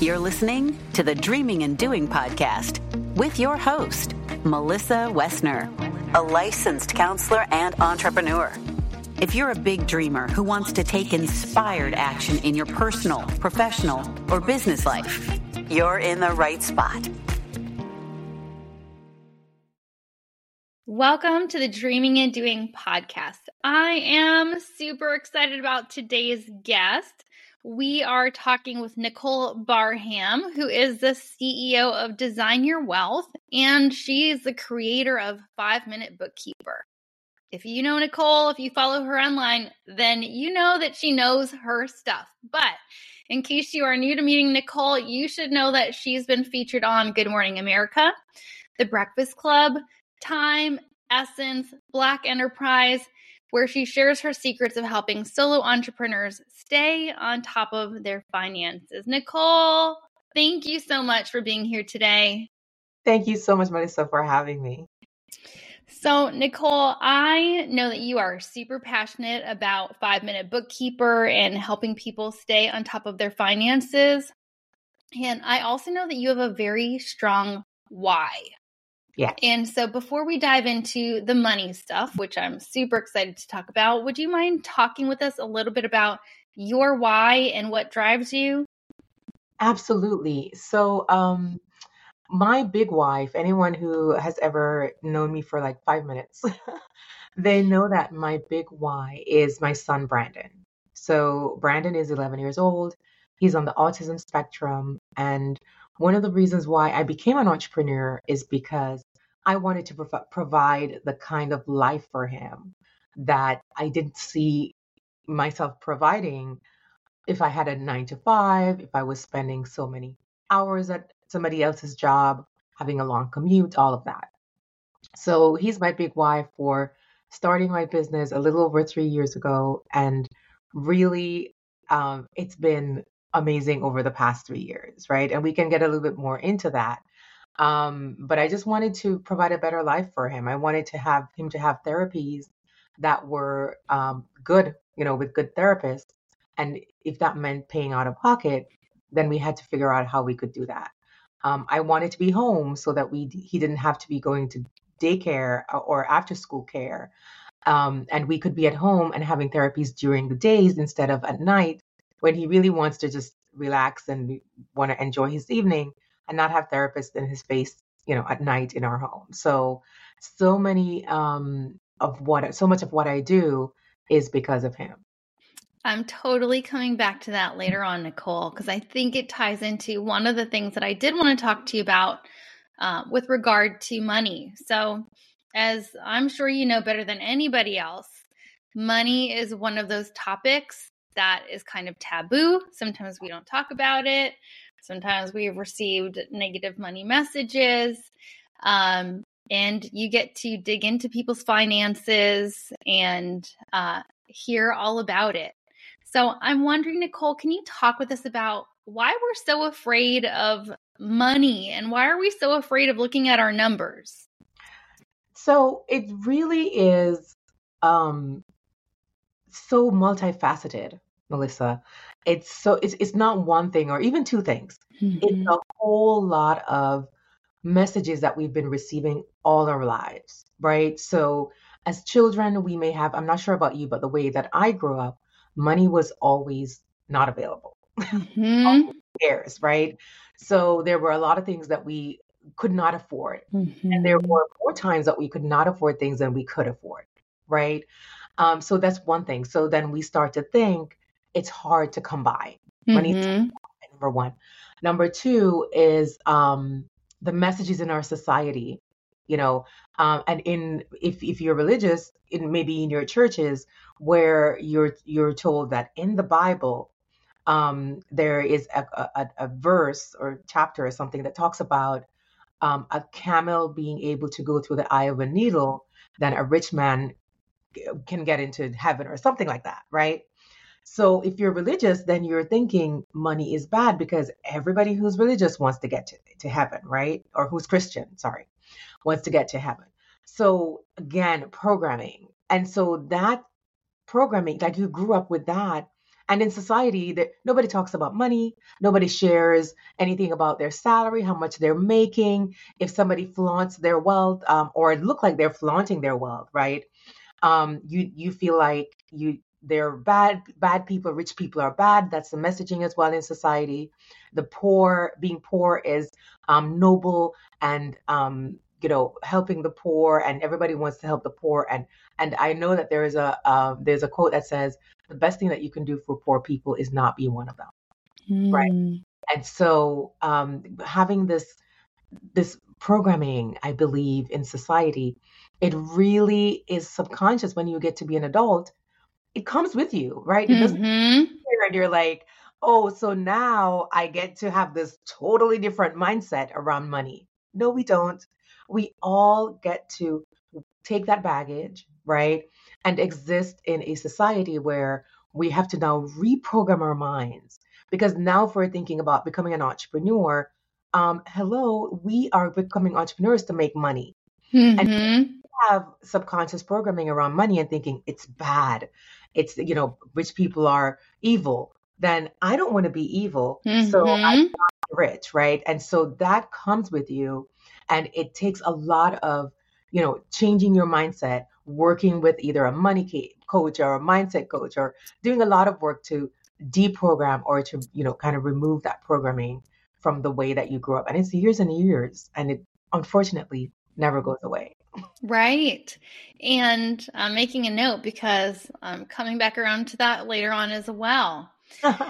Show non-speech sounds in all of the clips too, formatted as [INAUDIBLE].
You're listening to the Dreaming and Doing podcast with your host, Melissa Wessner, a licensed counselor and entrepreneur. If you're a big dreamer who wants to take inspired action in your personal, professional, or business life, you're in the right spot. Welcome to the Dreaming and Doing podcast. I am super excited about today's guest. We are talking with Nicole Barham, who is the CEO of Design Your Wealth, and she is the creator of Five Minute Bookkeeper. If you know Nicole, if you follow her online, then you know that she knows her stuff. But in case you are new to meeting Nicole, you should know that she's been featured on Good Morning America, The Breakfast Club, Time, Essence, Black Enterprise, where she shares her secrets of helping solo entrepreneurs stay on top of their finances. Nicole, thank you so much for being here today. Thank you so much, Melissa, for having me. So, Nicole, I know that you are super passionate about Five Minute Bookkeeper and helping people stay on top of their finances. And I also know that you have a very strong why. Yeah. And so before we dive into the money stuff, which I'm super excited to talk about, would you mind talking with us a little bit about your why and what drives you? Absolutely. So, um, my big why, if anyone who has ever known me for like five minutes, [LAUGHS] they know that my big why is my son, Brandon. So, Brandon is 11 years old. He's on the autism spectrum. And one of the reasons why I became an entrepreneur is because I wanted to prov- provide the kind of life for him that I didn't see myself providing if I had a nine to five, if I was spending so many hours at somebody else's job, having a long commute, all of that. So he's my big why for starting my business a little over three years ago. And really, um, it's been amazing over the past three years, right? And we can get a little bit more into that. Um, but I just wanted to provide a better life for him. I wanted to have him to have therapies that were um, good, you know, with good therapists. And if that meant paying out of pocket, then we had to figure out how we could do that. Um, I wanted to be home so that we he didn't have to be going to daycare or after school care, um, and we could be at home and having therapies during the days instead of at night when he really wants to just relax and want to enjoy his evening and not have therapists in his face, you know, at night in our home. So, so many um, of what, so much of what I do is because of him. I'm totally coming back to that later on, Nicole, because I think it ties into one of the things that I did want to talk to you about uh, with regard to money. So, as I'm sure you know better than anybody else, money is one of those topics that is kind of taboo. Sometimes we don't talk about it. Sometimes we've received negative money messages. Um, and you get to dig into people's finances and uh, hear all about it. So I'm wondering, Nicole, can you talk with us about why we're so afraid of money and why are we so afraid of looking at our numbers? So it really is um, so multifaceted. Melissa. It's so it's it's not one thing or even two things. Mm-hmm. It's a whole lot of messages that we've been receiving all our lives, right? So as children, we may have, I'm not sure about you, but the way that I grew up, money was always not available. [LAUGHS] Mm-hmm. Cares, right? So there were a lot of things that we could not afford. Mm-hmm. And there mm-hmm. were more times that we could not afford things than we could afford, right? Um, so that's one thing. So then we start to think, it's hard to come by. Mm-hmm. number one. Number two is um, the messages in our society, you know, um, and in if if you're religious, in maybe in your churches where you're you're told that in the Bible um, there is a, a, a, verse or chapter or something that talks about um, a camel being able to go through the eye of a needle, then a rich man can get into heaven or something like that, right? So if you're religious, then you're thinking money is bad because everybody who's religious wants to get to, to heaven, right? Or who's Christian, sorry, wants to get to heaven. So again, programming. And so that programming, like you grew up with that, And in society, that nobody talks about money. Nobody shares anything about their salary, how much they're making. If somebody flaunts their wealth, um, or it look like they're flaunting their wealth, right? Um, you you feel like you they're bad bad people rich people are bad that's the messaging as well in society the poor being poor is um, noble and um, you know helping the poor and everybody wants to help the poor and and i know that there is a uh, there's a quote that says the best thing that you can do for poor people is not be one of them mm. right hmm. and so um, having this this programming i believe in society it really is subconscious when you get to be an adult it comes with you, right? It doesn't mm-hmm. and you're like, oh, so now I get to have this totally different mindset around money. No, we don't. We all get to take that baggage, right? And exist in a society where we have to now reprogram our minds. Because now, if we're thinking about becoming an entrepreneur, um, hello, we are becoming entrepreneurs to make money. Mm-hmm. And have subconscious programming around money and thinking it's bad it's you know rich people are evil then i don't want to be evil. Mm-hmm. so i'm rich right? And so that comes with you and it takes a lot of you know changing your mindset working with either a money coach or a mindset coach or doing a lot of work to deprogram or to you know kind of remove that programming from the way that you grew up. And it's years and years and it unfortunately never goes away Right. And I'm making a note because I'm coming back around to that later on as well.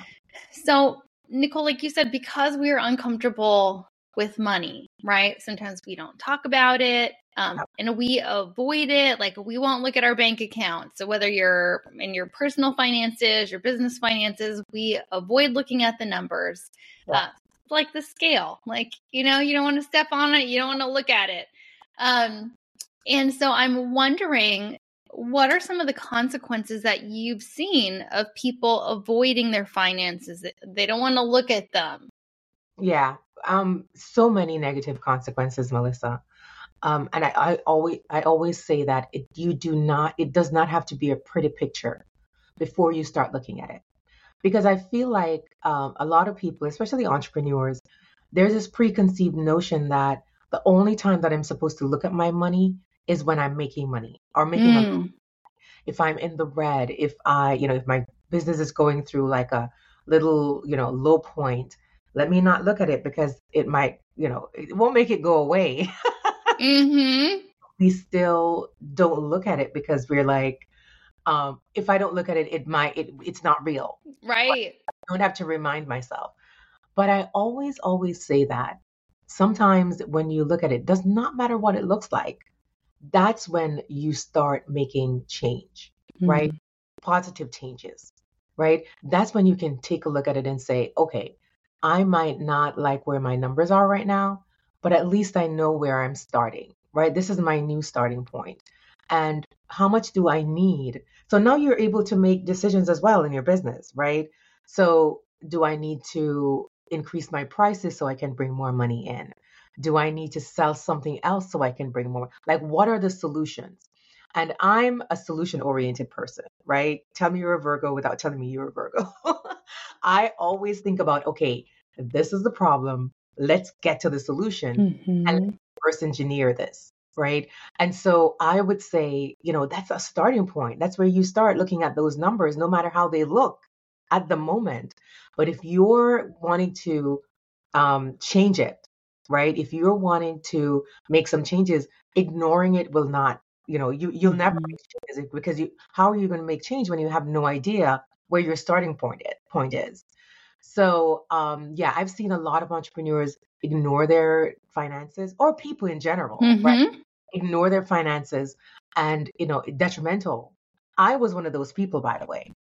[LAUGHS] so, Nicole, like you said, because we are uncomfortable with money, right? Sometimes we don't talk about it um, and we avoid it. Like we won't look at our bank account. So, whether you're in your personal finances, your business finances, we avoid looking at the numbers. Yeah. Uh, like the scale, like, you know, you don't want to step on it, you don't want to look at it. Um, and so I'm wondering what are some of the consequences that you've seen of people avoiding their finances? They don't want to look at them. Yeah, um, so many negative consequences, Melissa. Um, and I, I always I always say that it, you do not it does not have to be a pretty picture before you start looking at it, because I feel like um, a lot of people, especially entrepreneurs, there's this preconceived notion that the only time that I'm supposed to look at my money is when I'm making money or making mm. a, if I'm in the red, if I, you know, if my business is going through like a little, you know, low point, let me not look at it because it might, you know, it won't make it go away. [LAUGHS] mm-hmm. We still don't look at it because we're like, um, if I don't look at it, it might, it, it's not real. Right. But I don't have to remind myself. But I always, always say that sometimes when you look at it, does not matter what it looks like that's when you start making change, mm-hmm. right? Positive changes, right? That's when you can take a look at it and say, okay, I might not like where my numbers are right now, but at least I know where I'm starting, right? This is my new starting point. And how much do I need? So now you're able to make decisions as well in your business, right? So do I need to increase my prices so I can bring more money in? Do I need to sell something else so I can bring more? Like, what are the solutions? And I'm a solution oriented person, right? Tell me you're a Virgo without telling me you're a Virgo. [LAUGHS] I always think about, okay, this is the problem. Let's get to the solution mm-hmm. and reverse engineer this, right? And so I would say, you know, that's a starting point. That's where you start looking at those numbers, no matter how they look at the moment. But if you're wanting to um, change it, right? If you're wanting to make some changes, ignoring it will not, you know, you you'll never mm-hmm. make changes because you how are you going to make change when you have no idea where your starting point is, point is? So, um, yeah, I've seen a lot of entrepreneurs ignore their finances or people in general, mm-hmm. right? Ignore their finances and, you know, detrimental. I was one of those people, by the way,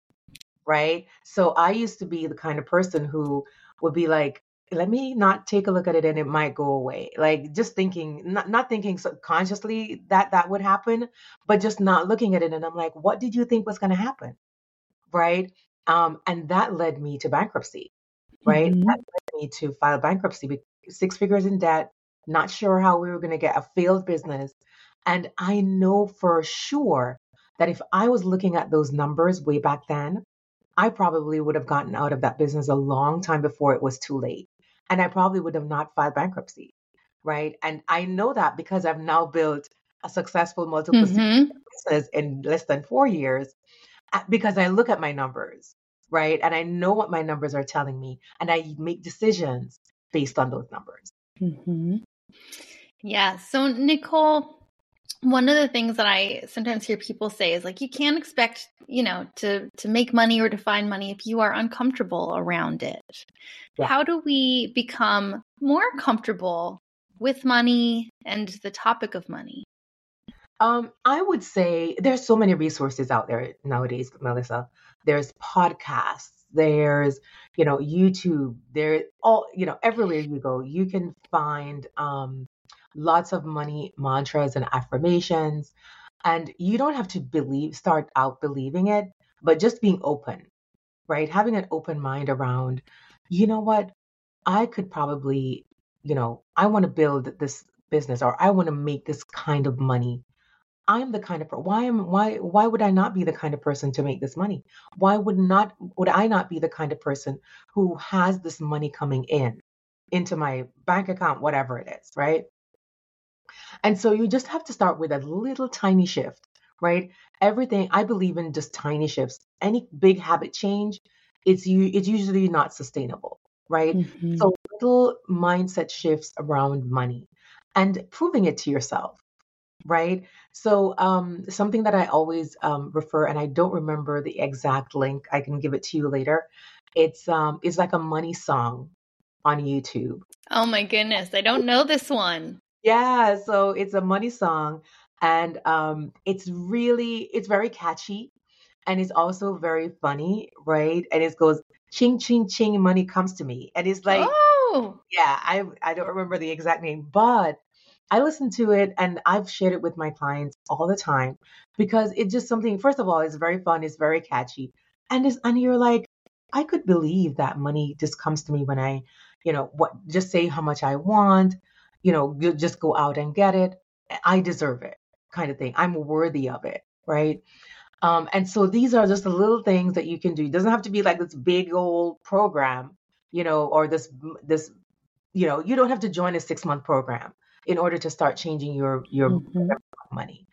right? So I used to be the kind of person who would be like, let me not take a look at it and it might go away. Like just thinking not, not thinking consciously that that would happen but just not looking at it and i'm like what did you think was going to happen? Right? Um and that led me to bankruptcy right? Mm-hmm. that led me to file bankruptcy with six figures in debt not sure how we were going to get a failed business. And i know for sure that if i was looking at those numbers way back then I probably would have gotten out of that business a long time before it was too late. And I probably would have not filed bankruptcy. Right. And I know that because I've now built a successful multiple Mm-hmm. business in less than four years uh, because I look at my numbers. Right. And I know what my numbers are telling me. And I make decisions based on those numbers. Mm-hmm. Yeah. So, Nicole, one of the things that I sometimes hear people say is like you can't expect, you know, to to make money or to find money if you are uncomfortable around it. Yeah. How do we become more comfortable with money and the topic of money? Um, I would say there's so many resources out there nowadays, Melissa. There's podcasts, there's, you know, YouTube, there all, you know, everywhere you go, you can find um lots of money mantras and affirmations. And you don't have to believe, start out believing it, but just being open, right? Having an open mind around, you know what? I could probably, you know, I want to build this business or I want to make this kind of money I'm the kind of why am why why would I not be the kind of person to make this money? Why would not would I not be the kind of person who has this money coming in into my bank account, whatever it is, right? And so you just have to start with a little tiny shift, right? Everything I believe in just tiny shifts. Any big habit change, it's you it's usually not sustainable, right? Mm-hmm. So little mindset shifts around money and proving it to yourself right? So um, something that I always um, refer, and I don't remember the exact link. I can give it to you later. It's um, it's like a money song on YouTube. Oh my goodness, I don't know this one. Yeah, so it's a money song, and um, it's really it's very catchy, and it's also very funny, right? And it goes ching ching ching, money comes to me, and it's like oh, yeah, I I don't remember the exact name, but I listen to it and I've shared it with my clients all the time because it's just something, first of all, it's very fun, it's very catchy. And it's, and you're like, I could believe that money just comes to me when I, you know, what just say how much I want, you know, you just go out and get it. I deserve it kind of thing. I'm worthy of it, right? Um, and so these are just the little things that you can do. It doesn't have to be like this big old program, you know, or this this, you know, you don't have to join a six month program in order to start changing your your Mhm. money.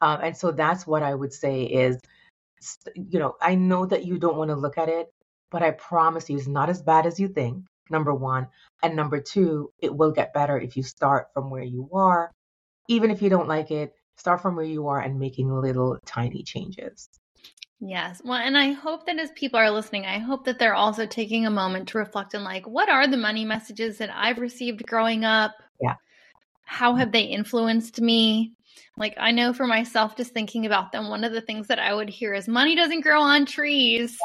Um, and so that's what I would say is, you know, I know that you don't want to look at it, but I promise you, it's not as bad as you think. Number one, and number two, it will get better if you start from where you are. Even if you don't like it, start from where you are and making little tiny changes. Yes. Well, and I hope that as people are listening, I hope that they're also taking a moment to reflect on like, what are the money messages that I've received growing up? Yeah. How have they influenced me? Like, I know for myself, just thinking about them, one of the things that I would hear is money doesn't grow on trees.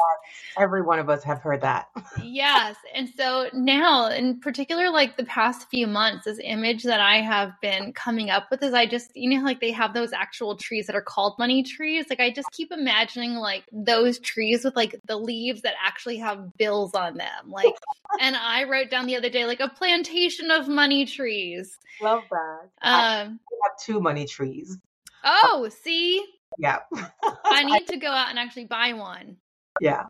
Every one of us have heard that. [LAUGHS] yes. And so now, in particular, like the past few months, this image that I have been coming up with is I just, you know, like they have those actual trees that are called money trees. Like I just keep imagining like those trees with like the leaves that actually have bills on them. Like, [LAUGHS] and I wrote down the other day, like a plantation of money trees. Love that. I Um, have two money trees. Oh, see, Yeah. [LAUGHS] I need to go out and actually buy one. yeah.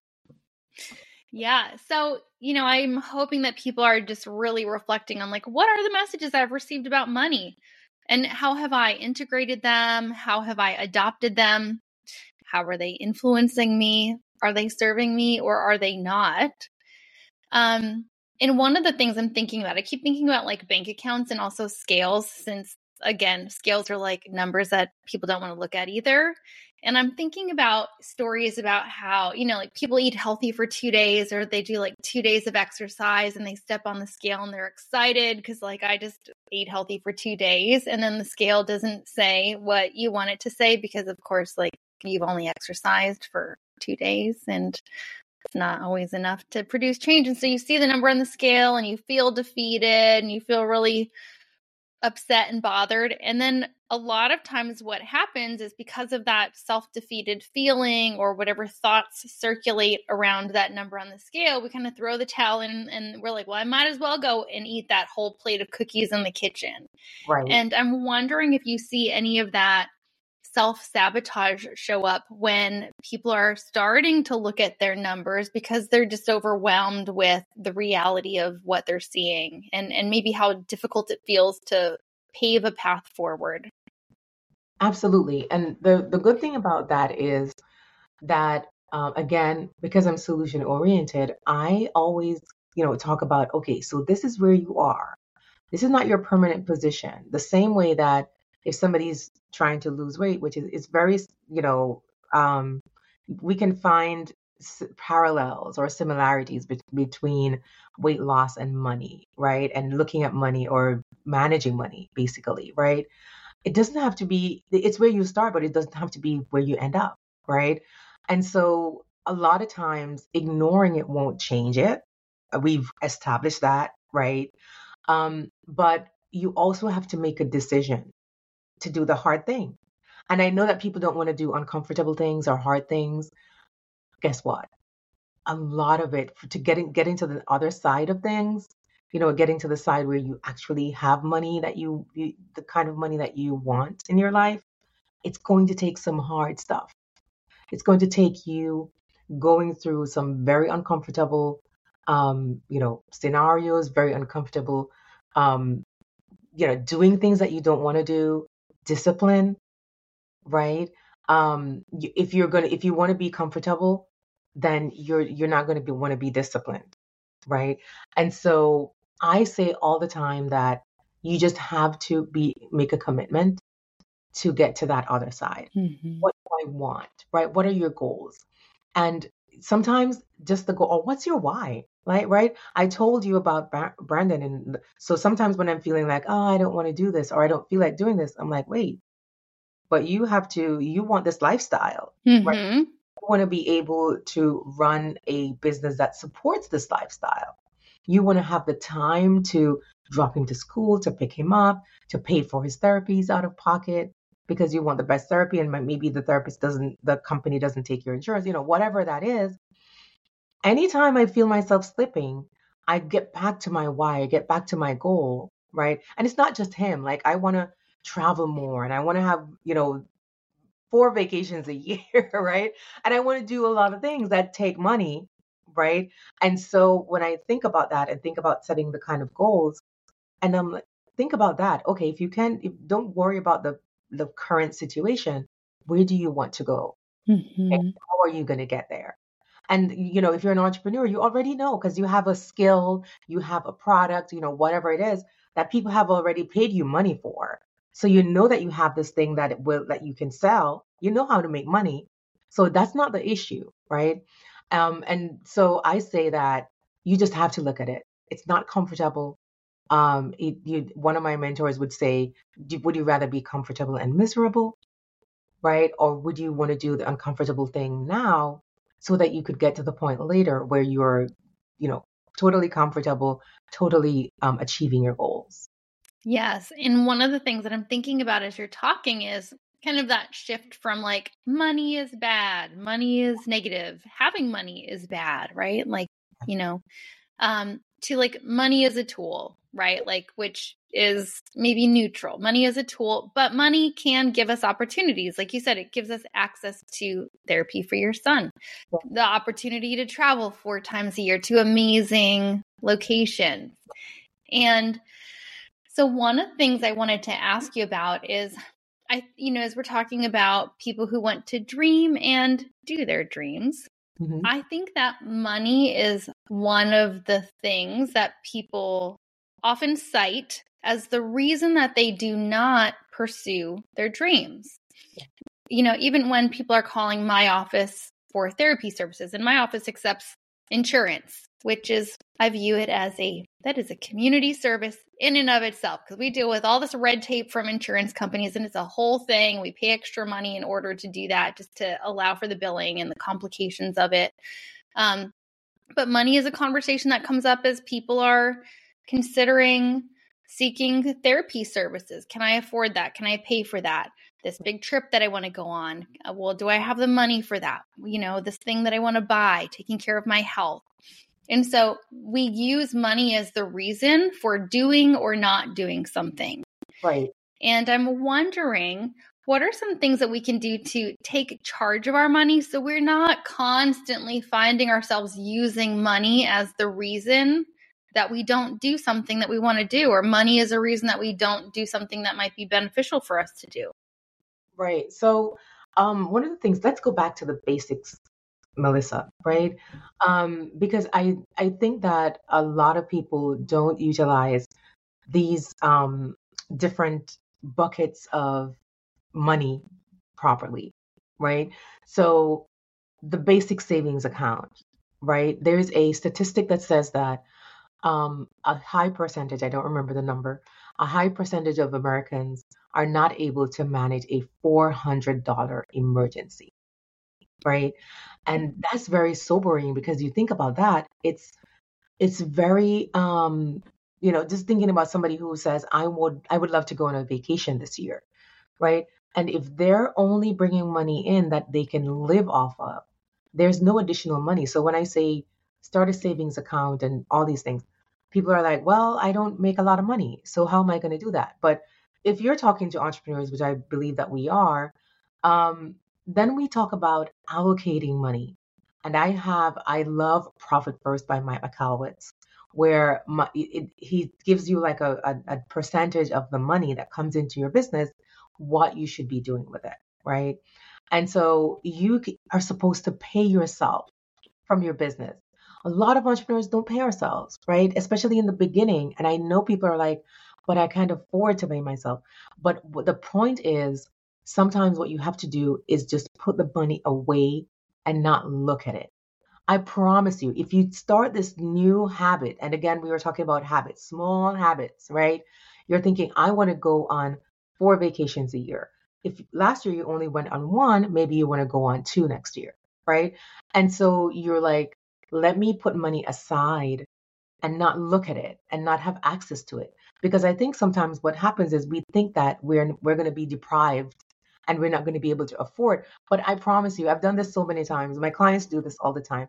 Yeah. So, you know, I'm hoping that people are just really reflecting on like, what are the messages I've received about money? And how have I integrated them? How have I adopted them? How are they influencing me? Are they serving me or are they not? Um, and one of the things I'm thinking about, I keep thinking about like bank accounts and also scales, since again, scales are like numbers that people don't want to look at either. And I'm thinking about stories about how, you know, like people eat healthy for two days or they do like two days of exercise and they step on the scale and they're excited because, like, I just ate healthy for two days. And then the scale doesn't say what you want it to say because, of course, like you've only exercised for two days and it's not always enough to produce change. And so you see the number on the scale and you feel defeated and you feel really upset and bothered. And then a lot of times, what happens is because of that self defeated feeling or whatever thoughts circulate around that number on the scale, we kind of throw the towel in and we're like, well, I might as well go and eat that whole plate of cookies in the kitchen. Right. And I'm wondering if you see any of that self sabotage show up when people are starting to look at their numbers because they're just overwhelmed with the reality of what they're seeing and, and maybe how difficult it feels to pave a path forward? Absolutely. And the, the good thing about that is that, um, again, because I'm solution oriented, I always, you know, talk about, okay, so this is where you are. This is not your permanent position. The same way that if somebody's trying to lose weight, which is, is very, you know, um, we can find s- parallels or similarities be- between weight loss and money, right? And looking at money or managing money, basically, right? It doesn't have to be, it's where you start, but it doesn't have to be where you end up, right? And so a lot of times ignoring it won't change it. We've established that, right? Um, but you also have to make a decision to do the hard thing. And I know that people don't want to do uncomfortable things or hard things. Guess what? A lot of it to getting getting to the other side of things, you know, getting to the side where you actually have money that you, you the kind of money that you want in your life, it's going to take some hard stuff. It's going to take you going through some very uncomfortable um, you know, scenarios, very uncomfortable um, you know, doing things that you don't want to do, discipline, right? Um, y- if you're gonna, if you want to be comfortable, then you're you're not going to be want to be disciplined, right? And so I say all the time that you just have to be make a commitment to get to that other side. Mm-hmm. What do I want, right? What are your goals? And sometimes just the goal, or what's your why? Right, right. I told you about Bra- Brandon, and so sometimes when I'm feeling like, oh, I don't want to do this, or I don't feel like doing this, I'm like, wait, but you have to, you want this lifestyle, right? Mm-hmm. You want to be able to run a business that supports this lifestyle. You want to have the time to drop him to school, to pick him up, to pay for his therapies out of pocket because you want the best therapy, and maybe the therapist doesn't, the company doesn't take your insurance, you know, whatever that is anytime I feel myself slipping, I get back to my why, I get back to my goal, right? And it's not just him. Like I want to travel more and I want to have, you know, four vacations a [LAUGHS] year, right? And I want to do a lot of things that take money, right? And so when I think about that and think about setting the kind of goals, and I'm like, think about that. Okay, if you can, if, don't worry about the the current situation. Where do you want to go? Mm-hmm. And how are you going to get there? And you know, if you're an entrepreneur, you already know because you have a skill, you have a product, you know, whatever it is that people have already paid you money for. So you know that you have this thing that will that you can sell. You know how to make money. So that's not the issue, right? Um, and so I say that you just have to look at it. It's not comfortable. Um, it, you, one of my mentors would say, "Would you rather be comfortable and miserable, right? Or would you want to do the uncomfortable thing now so that you could get to the point later where you're, you know, totally comfortable, totally um, achieving your goals. Yes. And one of the things that I'm thinking about as you're talking is kind of that shift from like money is bad, money is negative, having money is bad, right? Like, you know, um, to like money is a tool, right? Like, which is maybe neutral. Money is a tool, but money can give us opportunities. Like you said, it gives us access to therapy for your son, the opportunity to travel four times a year to amazing locations. And so, one of the things I wanted to ask you about is I, you know, as we're talking about people who want to dream and do their dreams, Mhm. I think that money is one of the things that people often cite as the reason that they do not pursue their dreams. You know, even when people are calling my office for therapy services, and my office accepts insurance, which is, I view it as a that is a community service in and of itself because we deal with all this red tape from insurance companies and it's a whole thing. We pay extra money in order to do that just to allow for the billing and the complications of it. Um, but money is a conversation that comes up as people are considering seeking therapy services. Can I afford that? Can I pay for that? This big trip that I want to go on. Uh, well, do I have the money for that? You know, this thing that I want to buy, taking care of my health. And so we use money as the reason for doing or not doing something. Right. And I'm wondering what are some things that we can do to take charge of our money so we're not constantly finding ourselves using money as the reason that we don't do something that we want to do or money is a reason that we don't do something that might be beneficial for us to do right so um, one of the things let's go back to the basics melissa right um, because i i think that a lot of people don't utilize these um, different buckets of money properly, right? So the basic savings account, right? There's a statistic that says that um, a high percentage, I don't remember the number, a high percentage of Americans are not able to manage a $400 emergency, right? And that's very sobering because you think about that, it's it's very um you know just thinking about somebody who says i would i would love to go on a vacation this year right and if they're only bringing money in that they can live off of, there's no additional money. So when I say start a savings account and all these things, people are like, well, I don't make a lot of money. So how am I going to do that? But if you're talking to entrepreneurs, which I believe that we are, um, then we talk about allocating money. And I have, I love Profit First by Mike Michalowicz, where my, it, he gives you like a, a, a percentage of the money that comes into your business what you should be doing with it, right? And so you are supposed to pay yourself from your business. A lot of entrepreneurs don't pay ourselves, right? Especially in the beginning. And I know people are like, but I can't afford to pay myself. But the point is, sometimes what you have to do is just put the money away and not look at it. I promise you, if you start this new habit, and again, we were talking about habits, small habits, right? You're thinking, I want to go on four vacations a year. If last year you only went on one, maybe you want to go on two next year, right? And so you're like, let me put money aside and not look at it and not have access to it. Because I think sometimes what happens is we think that we're we're going to be deprived and we're not going to be able to afford. But I promise you, I've done this so many times. My clients do this all the time.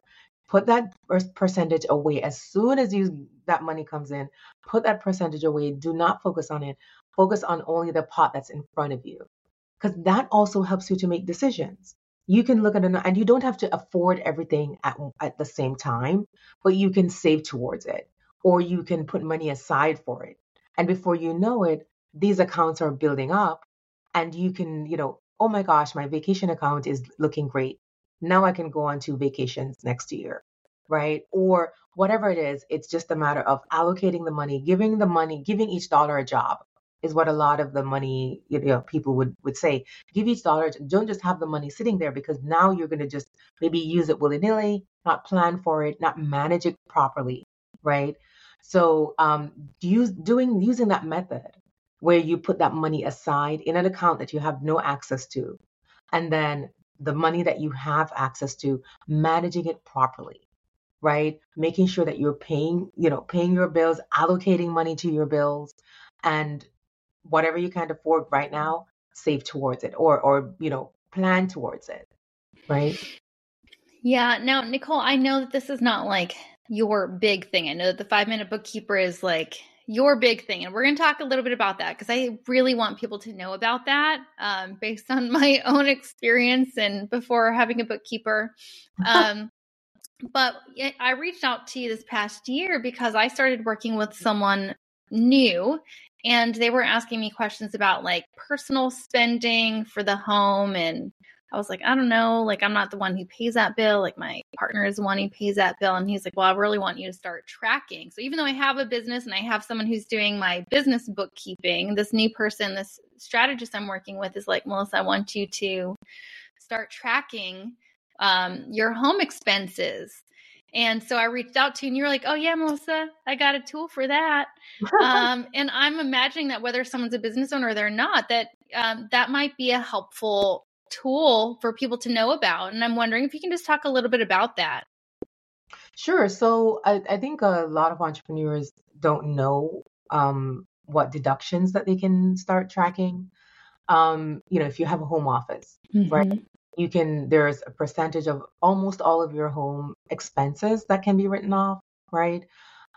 Put that percentage away as soon as you that money comes in. Put that percentage away. Do not focus on it focus on only the pot that's in front of you because that also helps you to make decisions you can look at it and you don't have to afford everything at, at the same time but you can save towards it or you can put money aside for it and before you know it these accounts are building up and you can you know oh my gosh my vacation account is looking great. Now i can go on two vacations next year right? Or whatever it is it's just a matter of allocating the money giving the money giving each dollar a job is what a lot of the money you know people would would say. Give each dollar don't just have the money sitting there because now you're going to just maybe use it willy-nilly not plan for it not manage it properly right? So um use doing using that method where you put that money aside in an account that you have no access to and then the money that you have access to managing it properly right making sure that you're paying you know paying your bills allocating money to your bills and whatever you can't afford right now, save towards it or or you know, plan towards it. Right? Yeah. Now, Nicole, I know that this is not like your big thing. I know that the five minute bookkeeper is like your big thing. And we're going to talk a little bit about that because I really want people to know about that um, based on [LAUGHS] my own experience and before having a bookkeeper. [LAUGHS] Um, but I reached out to you this past year because I started working with someone new and they were asking me questions about like personal spending for the home and I was like, I don't know, like I'm not the one who pays that bill. Like my partner is the one who pays that bill. And he's like, Well, I really want you to start tracking. So even though I have a business and I have someone who's doing my business bookkeeping, this new person, this strategist I'm working with is like, Melissa, I want you to start tracking um, your home expenses. And so I reached out to you and you were like, oh, yeah, Melissa, I got a tool for that. [LAUGHS] um, and I'm imagining that whether someone's a business owner or they're not, that um, that might be a helpful tool for people to know about. And I'm wondering if you can just talk a little bit about that. Sure. So I, I think a lot of entrepreneurs don't know um, what deductions that they can start tracking. Um, you know, if you have a home office, mm-hmm. right? you can there's a percentage of almost all of your home expenses that can be written off right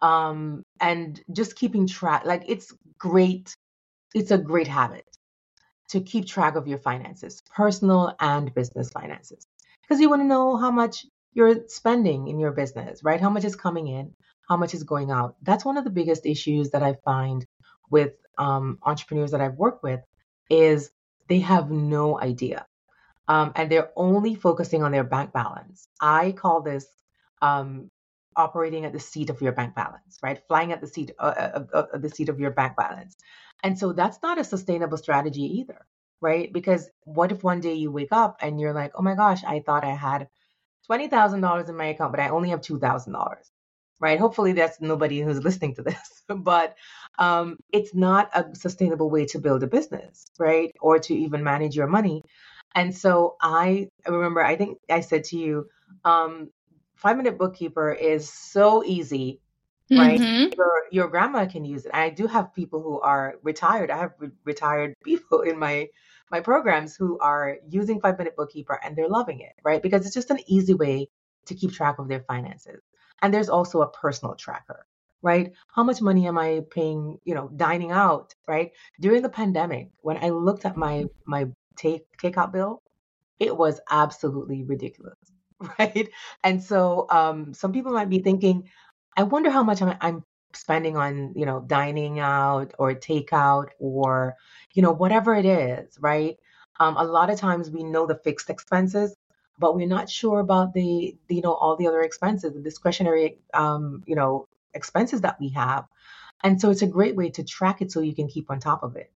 um and just keeping track like it's great it's a great habit to keep track of your finances, personal and business finances, because you want to know how much you're spending in your business, right? How much is coming in, how much is going out. That's one of the biggest issues that I find with um, entrepreneurs that I've worked with is they have no idea. Um, and they're only focusing on their bank balance. I call this um, operating at the seat of your bank balance, right? Flying at the seat uh, uh, uh, the seat of your bank balance. And so that's not a sustainable strategy either, right? Because what if one day you wake up and you're like, "Oh my gosh, I thought I had $20,000 in my account, but I only have $2,000." Right? Hopefully that's nobody who's [LAUGHS] listening to this. but um, it's not a sustainable way to build a business, right? Or to even manage your money. And so I remember, I think I said to you, um, five minute bookkeeper is so easy, right? Mm-hmm. Your, your grandma can use it. I do have people who are retired. I have re- retired [LAUGHS] people in my my programs who are using five minute bookkeeper and they're loving it, right? Because it's just an easy way to keep track of their finances. And there's also a personal tracker, right? How much money am I paying, you know, dining out, right? During the pandemic, when I looked at my my take takeout bill, it was absolutely ridiculous. [LAUGHS] right? And so um, some people might be thinking, I wonder how much I'm, I'm spending on, you know, dining out or takeout or, you know, whatever it is, right? Um, a lot of times we know the fixed expenses, but we're not sure about the, the you know, all the other expenses, the discretionary, um, you know, expenses that we have. And so it's a great way to track it so you can keep on top of it.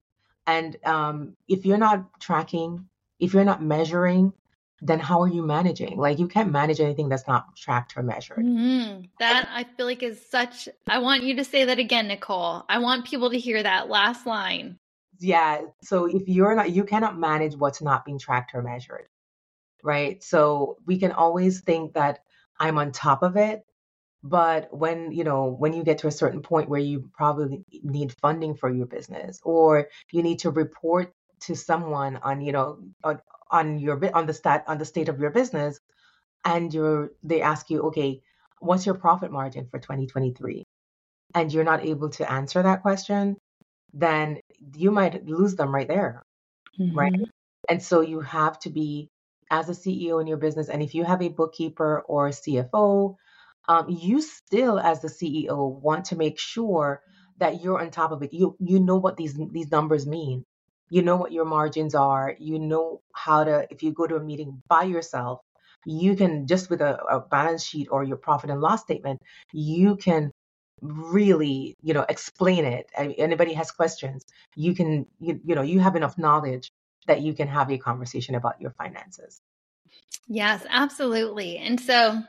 And um, if you're not tracking, if you're not measuring, then how are you managing? Like you can't manage anything that's not tracked or measured. Mm-hmm. That I feel like is such. I want you to say that again, Nicole. I want people to hear that last line. Yeah. So if you're not, you cannot manage what's not being tracked or measured, right? So we can always think that I'm on top of it, but when you know when you get to a certain point where you probably need funding for your business or you need to report to someone on you know on, on your on the stat on the state of your business and you're they ask you okay what's your profit margin for 2023 and you're not able to answer that question then you might lose them right there mm-hmm. right and so you have to be as a ceo in your business and if you have a bookkeeper or a cfo um, you still as the ceo want to make sure that you're on top of it. You you know what these these numbers mean you know what your margins are you know how to if you go to a meeting by yourself you can just with a, a, balance sheet or your profit and loss statement you can really you know explain it. Anybody has questions you can you, you know you have enough knowledge that you can have a conversation about your finances. Yes absolutely. And so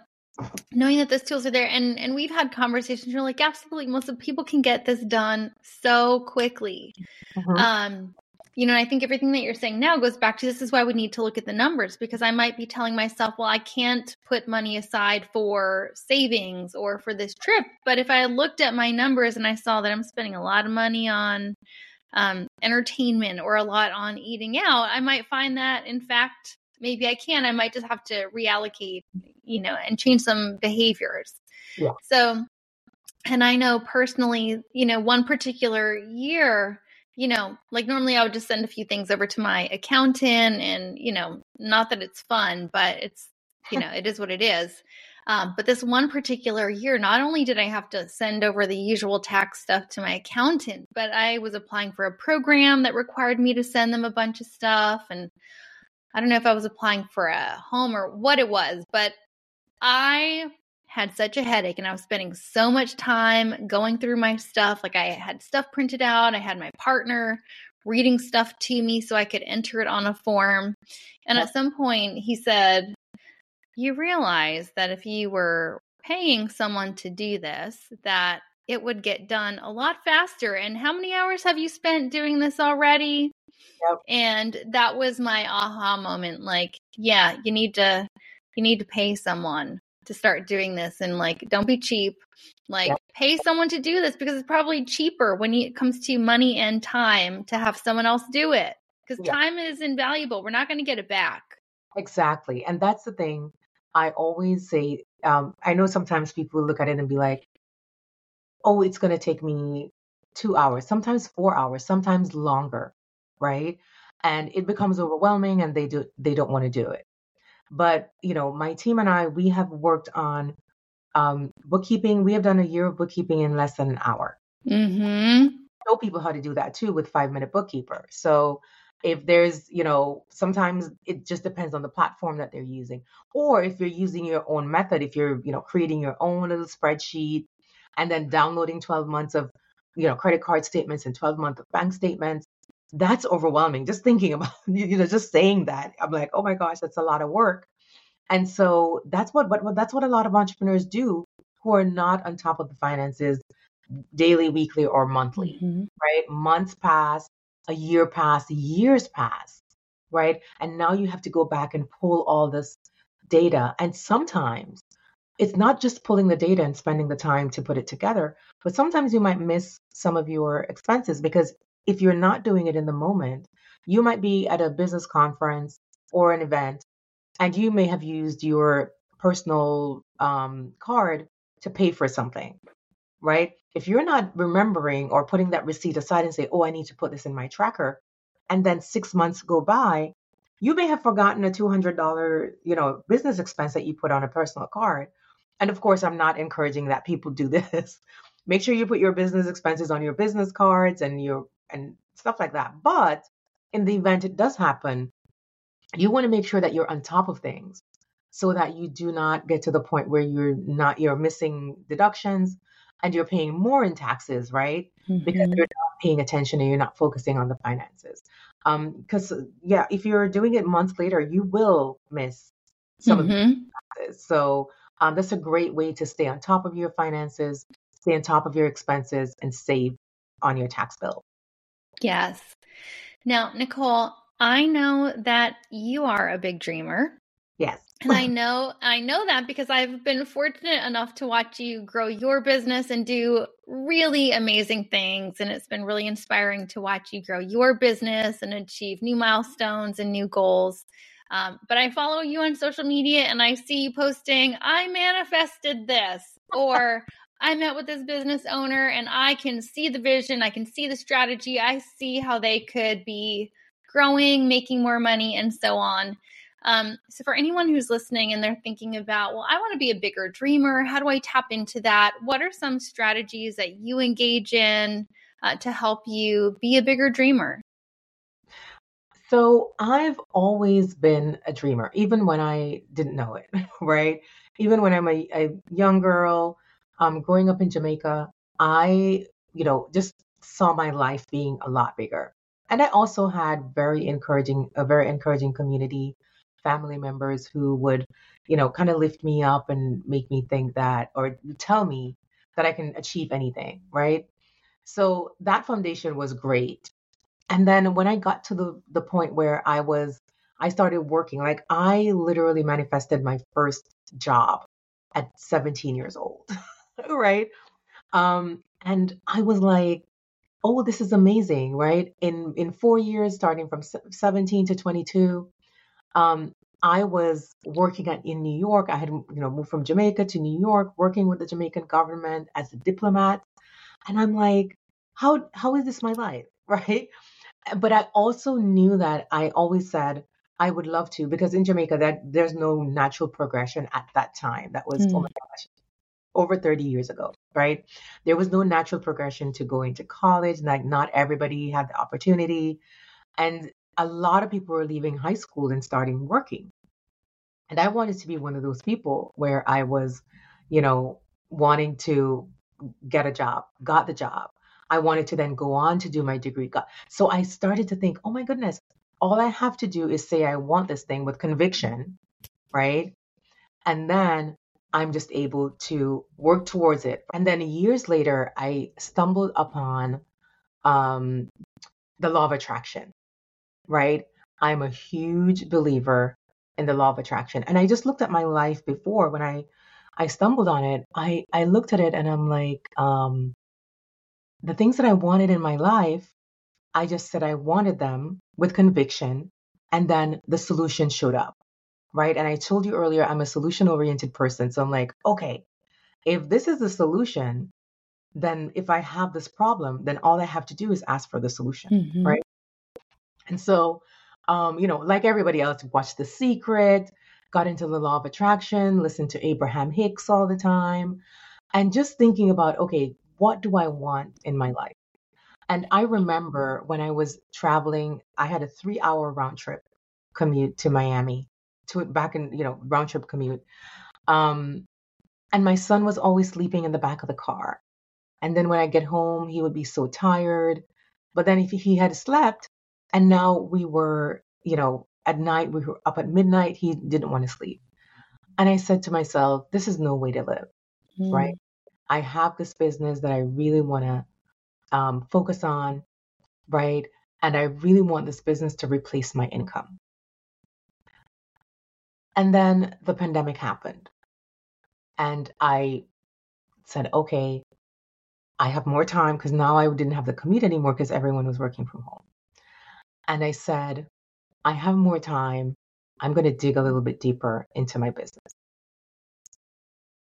knowing that those tools are there and and we've had conversations you're like absolutely most of people can get this done so quickly. Mm-hmm. um you know, I think everything that you're saying now goes back to this is why we need to look at the numbers because I might be telling myself, well, I can't put money aside for savings or for this trip. But if I looked at my numbers and I saw that I'm spending a lot of money on um, entertainment or a lot on eating out, I might find that, in fact, maybe I can. I might just have to reallocate, you know, and change some behaviors. Yeah. So, and I know personally, you know, one particular year, you know, like normally I would just send a few things over to my accountant and, you know, not that it's fun, but it's, you know, [LAUGHS] it is what it is. Um, but this one particular year, not only did I have to send over the usual tax stuff to my accountant, but I was applying for a program that required me to send them a bunch of stuff. And I don't know if I was applying for a home or what it was, but I had such a headache and I was spending so much time going through my stuff. Like I had stuff printed out, I had my partner reading stuff to me so I could enter it on a form. And at some point, he said, You realize that if you were paying someone to do this, that it would get done a lot faster. And how many hours have you spent doing this already? Yep. And that was my aha moment. Like, yeah, you need to you need to pay someone to start doing this and like don't be cheap like yep. pay someone to do this because it's probably cheaper when it comes to money and time to have someone else do it because yep. time is invaluable we're not going to get it back exactly and that's the thing i always say um, i know sometimes people look at it and be like oh it's going to take me two hours sometimes four hours sometimes longer right and it becomes overwhelming and they do they don't want to do it. But, you know, my team and I we have worked on um, bookkeeping. We have done a year of bookkeeping in less than an hour. Mhm. Show people how to do that too with 5-minute bookkeeper. So if there's, you know, sometimes it just depends on the platform that they're using. Or if you're using your own method, if you're, you know, creating your own little spreadsheet and then downloading 12 months of, you know, credit card statements and 12 month of bank statements, that's overwhelming. Just thinking [LAUGHS] about, you know, just saying that, I'm like, oh my gosh, that's a lot of work. And so that's what, what, what that's what a lot of entrepreneurs do who are not on top of the finances daily, weekly, or monthly, Mhm. right? Months pass, a year pass, years pass, right? And now you have to go back and pull all this data. And sometimes it's not just pulling the data and spending the time to put it together, but sometimes you might miss some of your expenses because if you're not doing it in the moment, you might be at a business conference or an event and you may have used your personal um, card to pay for something right? If you're not remembering or putting that receipt aside and say, oh, I need to put this in my tracker, and then six months go by, you may have forgotten a $200, you know, business expense that you put on a personal card. And of course, I'm not encouraging that people do [LAUGHS] this. Make sure you put your business expenses on your business cards and your and stuff like that. But in the event it does happen, you want to make sure that you're on top of things so that you do not get to the point where you're not you're missing deductions and you're paying more in taxes, right? Because Mhm. you're not paying attention and you're not focusing on the finances. Um, because yeah, if you're doing it months later, you will miss some of the Mhm. taxes. So um, that's a great way to stay on top of your finances, stay on top of your expenses, and save on your tax bill. Yes. Now, Nicole, I know that you are a big dreamer. Yes. And I know I know that because I've been fortunate enough to watch you grow your business and do really amazing things and it's been really inspiring to watch you grow your business and achieve new milestones and new goals. Um, but I follow you on social media and I see you posting, I manifested this, [LAUGHS] or I met with this business owner and I can see the vision, I can see the strategy, I see how they could be growing, making more money, and so on. Um, so, for anyone who's listening and they're thinking about, well, I want to be a bigger dreamer, how do I tap into that? What are some strategies that you engage in uh, to help you be a bigger dreamer? So I've always been a dreamer, even when I didn't know it, [LAUGHS] right? Even when I'm a, a young girl, um, growing up in Jamaica, I, you know, just saw my life being a lot bigger. And I also had very encouraging, a very encouraging community, family members who would, you know, kind of lift me up and make me think that, or tell me that I can achieve anything, right? So that foundation was great. And then when I got to the the point where I was I started working, like I literally manifested my first job at 17 years old, [LAUGHS] [LAUGHS] right? Um and I was like, "Oh, this is amazing," right? In in 4 years starting from 17 to 22, um I was working at in New York. I had, you know, moved from Jamaica to New York, working with the Jamaican government as a diplomat. And I'm like, how how is this my life, [LAUGHS] right? but I also knew that I always said I would love to because in Jamaica that there's no natural progression at that time. That was oh Mm. my gosh, over 30 years ago, right? There was no natural progression to going to college. Like not everybody had the opportunity. And a lot of people were leaving high school and starting working. And I wanted to be one of those people where I was, you know, wanting to get a job, got the job. I wanted to then go on to do my degree. Got, so I started to think, oh my goodness, all I have to do is say I want this thing with conviction, right? And then I'm just able to work towards it. And then years later, I stumbled upon um, the law of attraction, right? I'm a huge believer in the law of attraction. And I just looked at my life before when I I stumbled on it. I I looked at it and I'm like, um, the things that I wanted in my life, I just said I wanted them with conviction, and then the solution showed up, right? And I told you earlier, I'm a solution oriented person. So I'm like, okay, if this is the solution, then if I have this problem, then all I have to do is ask for the solution, Mhm. right? And so, um, you know, like everybody else, watched The Secret, got into the law of attraction, listened to Abraham Hicks all the time, and just thinking about, okay, what do I want in my life? And I remember when I was traveling, I had a three hour round trip commute to Miami, to it back in, you know, round trip commute. Um, and my son was always sleeping in the back of the car. And then when I get home, he would be so tired. But then if he had slept, and now we were, you know, at night, we were up at midnight, he didn't want to sleep. And I said to myself, this is no way to live, mm. right? I have this business that I really want to um, focus on, right? And I really want this business to replace my income. And then the pandemic happened. And I said, okay, I have more time because now I didn't have the commute anymore because everyone was working from home. And I said, I have more time. I'm going to dig a little bit deeper into my business.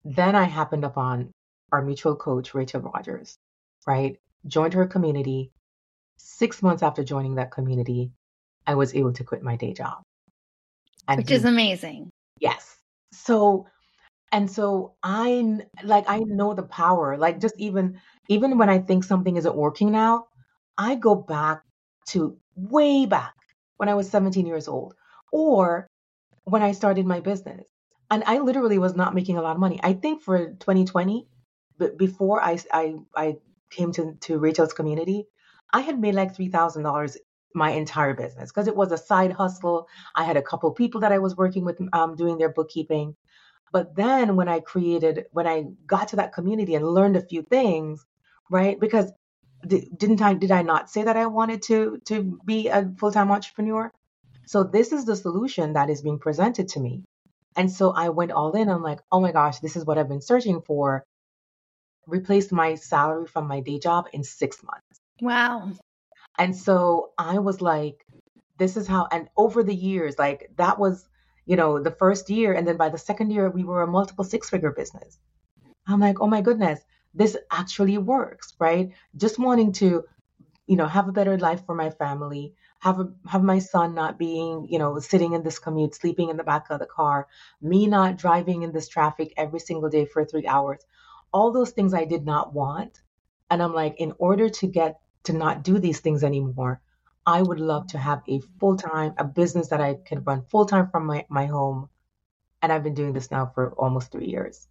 Then I happened upon our mutual coach, Rachel Rogers, right? Joined her community. Six months after joining that community, I was able to quit my day job. And Which is amazing. Yes. So, and so I like, I know the power. Like, just even, even when I think something isn't working now, I go back to way back when I was 17 years old or when I started my business. And I literally was not making a lot of money. I think for 2020, but before I, I, I came to, to Rachel's community, I had made like $3,000 my entire business because it was a side hustle. I had a couple people that I was working with um, doing their bookkeeping. But then when I created, when I got to that community and learned a few things, right? Because didn't I did I not say that I wanted to to be a full-time entrepreneur? So this is the solution that is being presented to me. And so I went all in. I'm like, oh my gosh, this is what I've been searching for. Replaced my salary from my day job in six months. Wow. And so I was like, this is how, and over the years, like that was, you know, the first year. And then by the second year, we were a multiple six figure business. I'm like, oh my goodness this actually works, right? Just wanting to, you know, have a better life for my family, have a, have my son not being, you know, sitting in this commute, sleeping in the back of the car, me not driving in this traffic every single day for three hours. All those things I did not want. And I'm like, in order to get to not do these things anymore, I would love to have a full time, a business that I can run full time from my, my home. And I've been doing this now for almost three years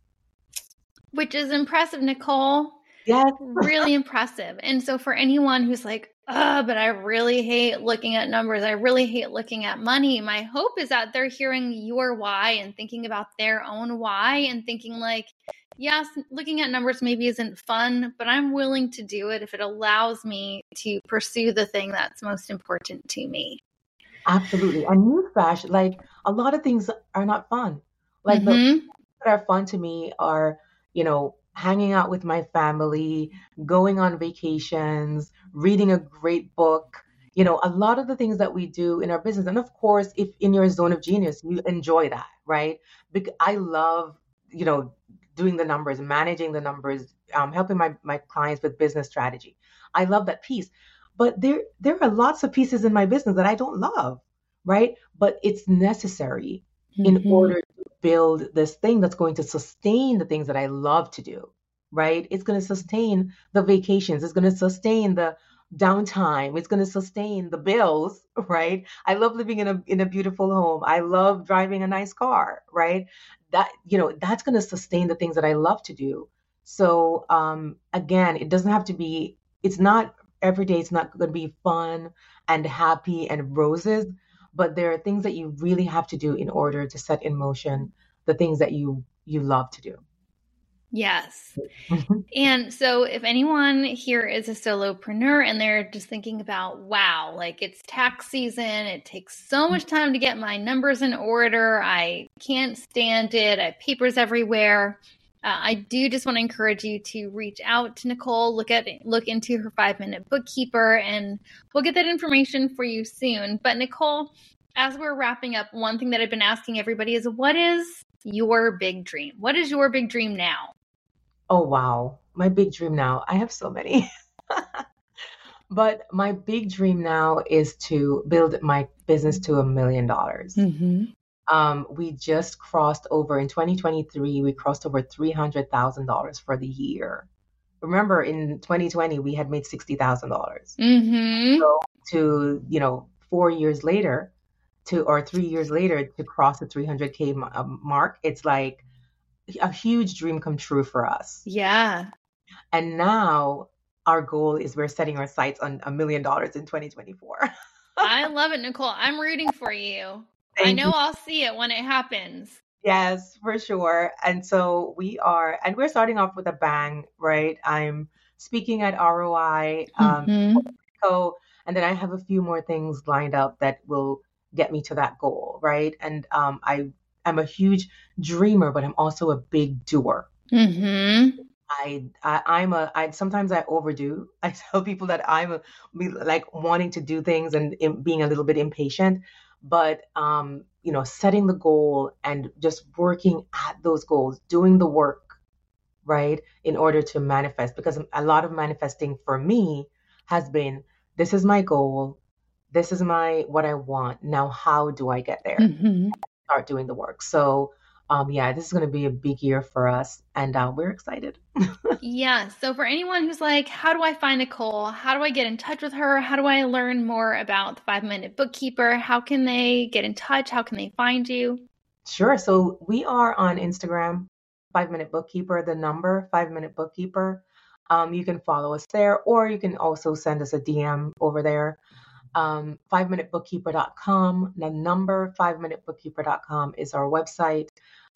which is impressive, Nicole. Yes. really [LAUGHS] impressive. And so for anyone who's like, oh, but I really hate looking at numbers. I really hate looking at money. My hope is that they're hearing your why and thinking about their own why and thinking like, yes, looking at numbers maybe isn't fun, but I'm willing to do it if it allows me to pursue the thing that's most important to me. Absolutely. And newsflash, like a lot of things are not fun. Like mm-hmm. the that are fun to me are you know, hanging out with my family, going on vacations, reading a great book, you know, a lot of the things that we do in our business. And of course, if in your zone of genius, you enjoy that, right? Because I love, you know, doing the numbers, managing the numbers, um, helping my, my clients with business strategy. I love that piece. But there there are lots of pieces in my business that I don't love, right? But it's necessary mm-hmm. in order to build this thing that's going to sustain the things that I love to do, right? It's going to sustain the vacations, it's going to sustain the downtime, it's going to sustain the bills, [LAUGHS] right? I love living in a in a beautiful home. I love driving a nice car, right? That you know, that's going to sustain the things that I love to do. So, um again, it doesn't have to be it's not every day it's not going to be fun and happy and roses but there are things that you really have to do in order to set in motion the things that you you love to do yes [LAUGHS] and so if anyone here is a solopreneur and they're just thinking about wow like it's tax season it takes so much time to get my numbers in order i can't stand it i have papers everywhere uh, I do just want to encourage you to reach out to Nicole, look at look into her five minute bookkeeper, and we'll get that information for you soon. But Nicole, as we're wrapping up, one thing that I've been asking everybody is, what is your big dream? What is your big dream now? Oh wow, my big dream now. I have so many. [LAUGHS] But my big dream now is to build my business to a million dollars. Mm-hmm. Um, we just crossed over in 2023, we crossed over $300,000 for the year. Remember, in 2020, we had made $60,000. Mm-hmm. So to, you know, four years later, to or three years later to cross the 300K um, mark, it's like a huge dream come true for us. Yeah. And now our goal is we're setting our sights on a million dollars in 2024. [LAUGHS] I love it, Nicole. I'm rooting for you. Thank I know you. I'll see it when it happens. Yes, for sure. And so we are, and we're starting off with a bang, right? I'm speaking at ROI, um, Mhm. so, and then I have a few more things lined up that will get me to that goal, right? And um, I, I'm a huge dreamer, but I'm also a big doer. Mhm. I, I I'm a I sometimes I overdo. [LAUGHS] I tell people that I'm a, like wanting to do things and being a little bit impatient, but um you know setting the goal and just working at those goals, doing the work, right, in order to manifest. Because a lot of manifesting for me has been this is my goal, this is my what I want. Now how do I get there? Mhm. Start doing the work. So um yeah, this is going to be a big year for us, and uh, we're excited. [LAUGHS] Yeah. So for anyone who's like, how do I find Nicole? How do I get in touch with her? How do I learn more about the five minute bookkeeper? How can they get in touch? How can they find you? Sure. So we are on Instagram, Five Minute Bookkeeper, the number Five Minute Bookkeeper. Um, you can follow us there, or you can also send us a DM over there. Um, FiveMinuteBookkeeper.com. The number FiveMinuteBookkeeper.com is our website.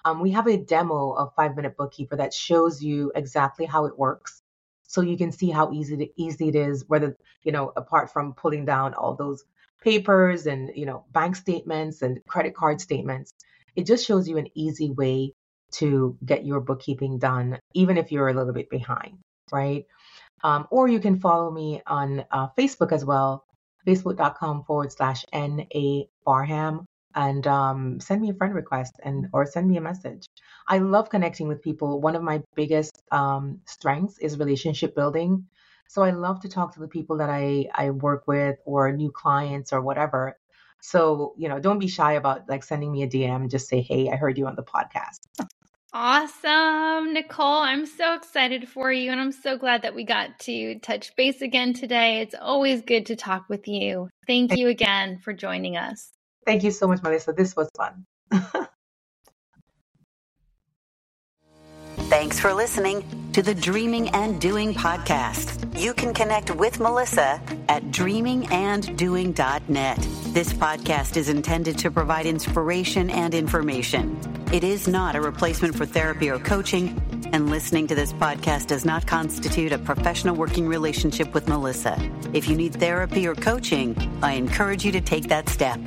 Um, we have a demo of Five Minute Bookkeeper that shows you exactly how it works, so you can see how easy to, easy it is. Whether you know, apart from pulling down all those papers and you know bank statements and credit card statements it just shows you an easy way to get your bookkeeping done, even if you're a little bit behind, right? Um, or you can follow me on uh, Facebook as well, facebook.com forward slash NA Barham, and um, send me a friend request and or send me a message. I love connecting with people. One of my biggest um, strengths is relationship building. So I love to talk to the people that I, I work with or new clients or whatever so, you know, don't be shy about like sending me a DM. Just say, hey, I heard you on the podcast. Awesome, Nicole. I'm so excited for you, and I'm so glad that we got to touch base again today. It's always good to talk with you. Thank you again for joining us. Thank you so much, Melissa. This was fun. [LAUGHS] Thanks for listening to the Dreaming and Doing podcast. You can connect with Melissa at dreaminganddoing.net. This podcast is intended to provide inspiration and information. It is not a replacement for therapy or coaching, and listening to this podcast does not constitute a professional working relationship with Melissa. If you need therapy or coaching, I encourage you to take that step.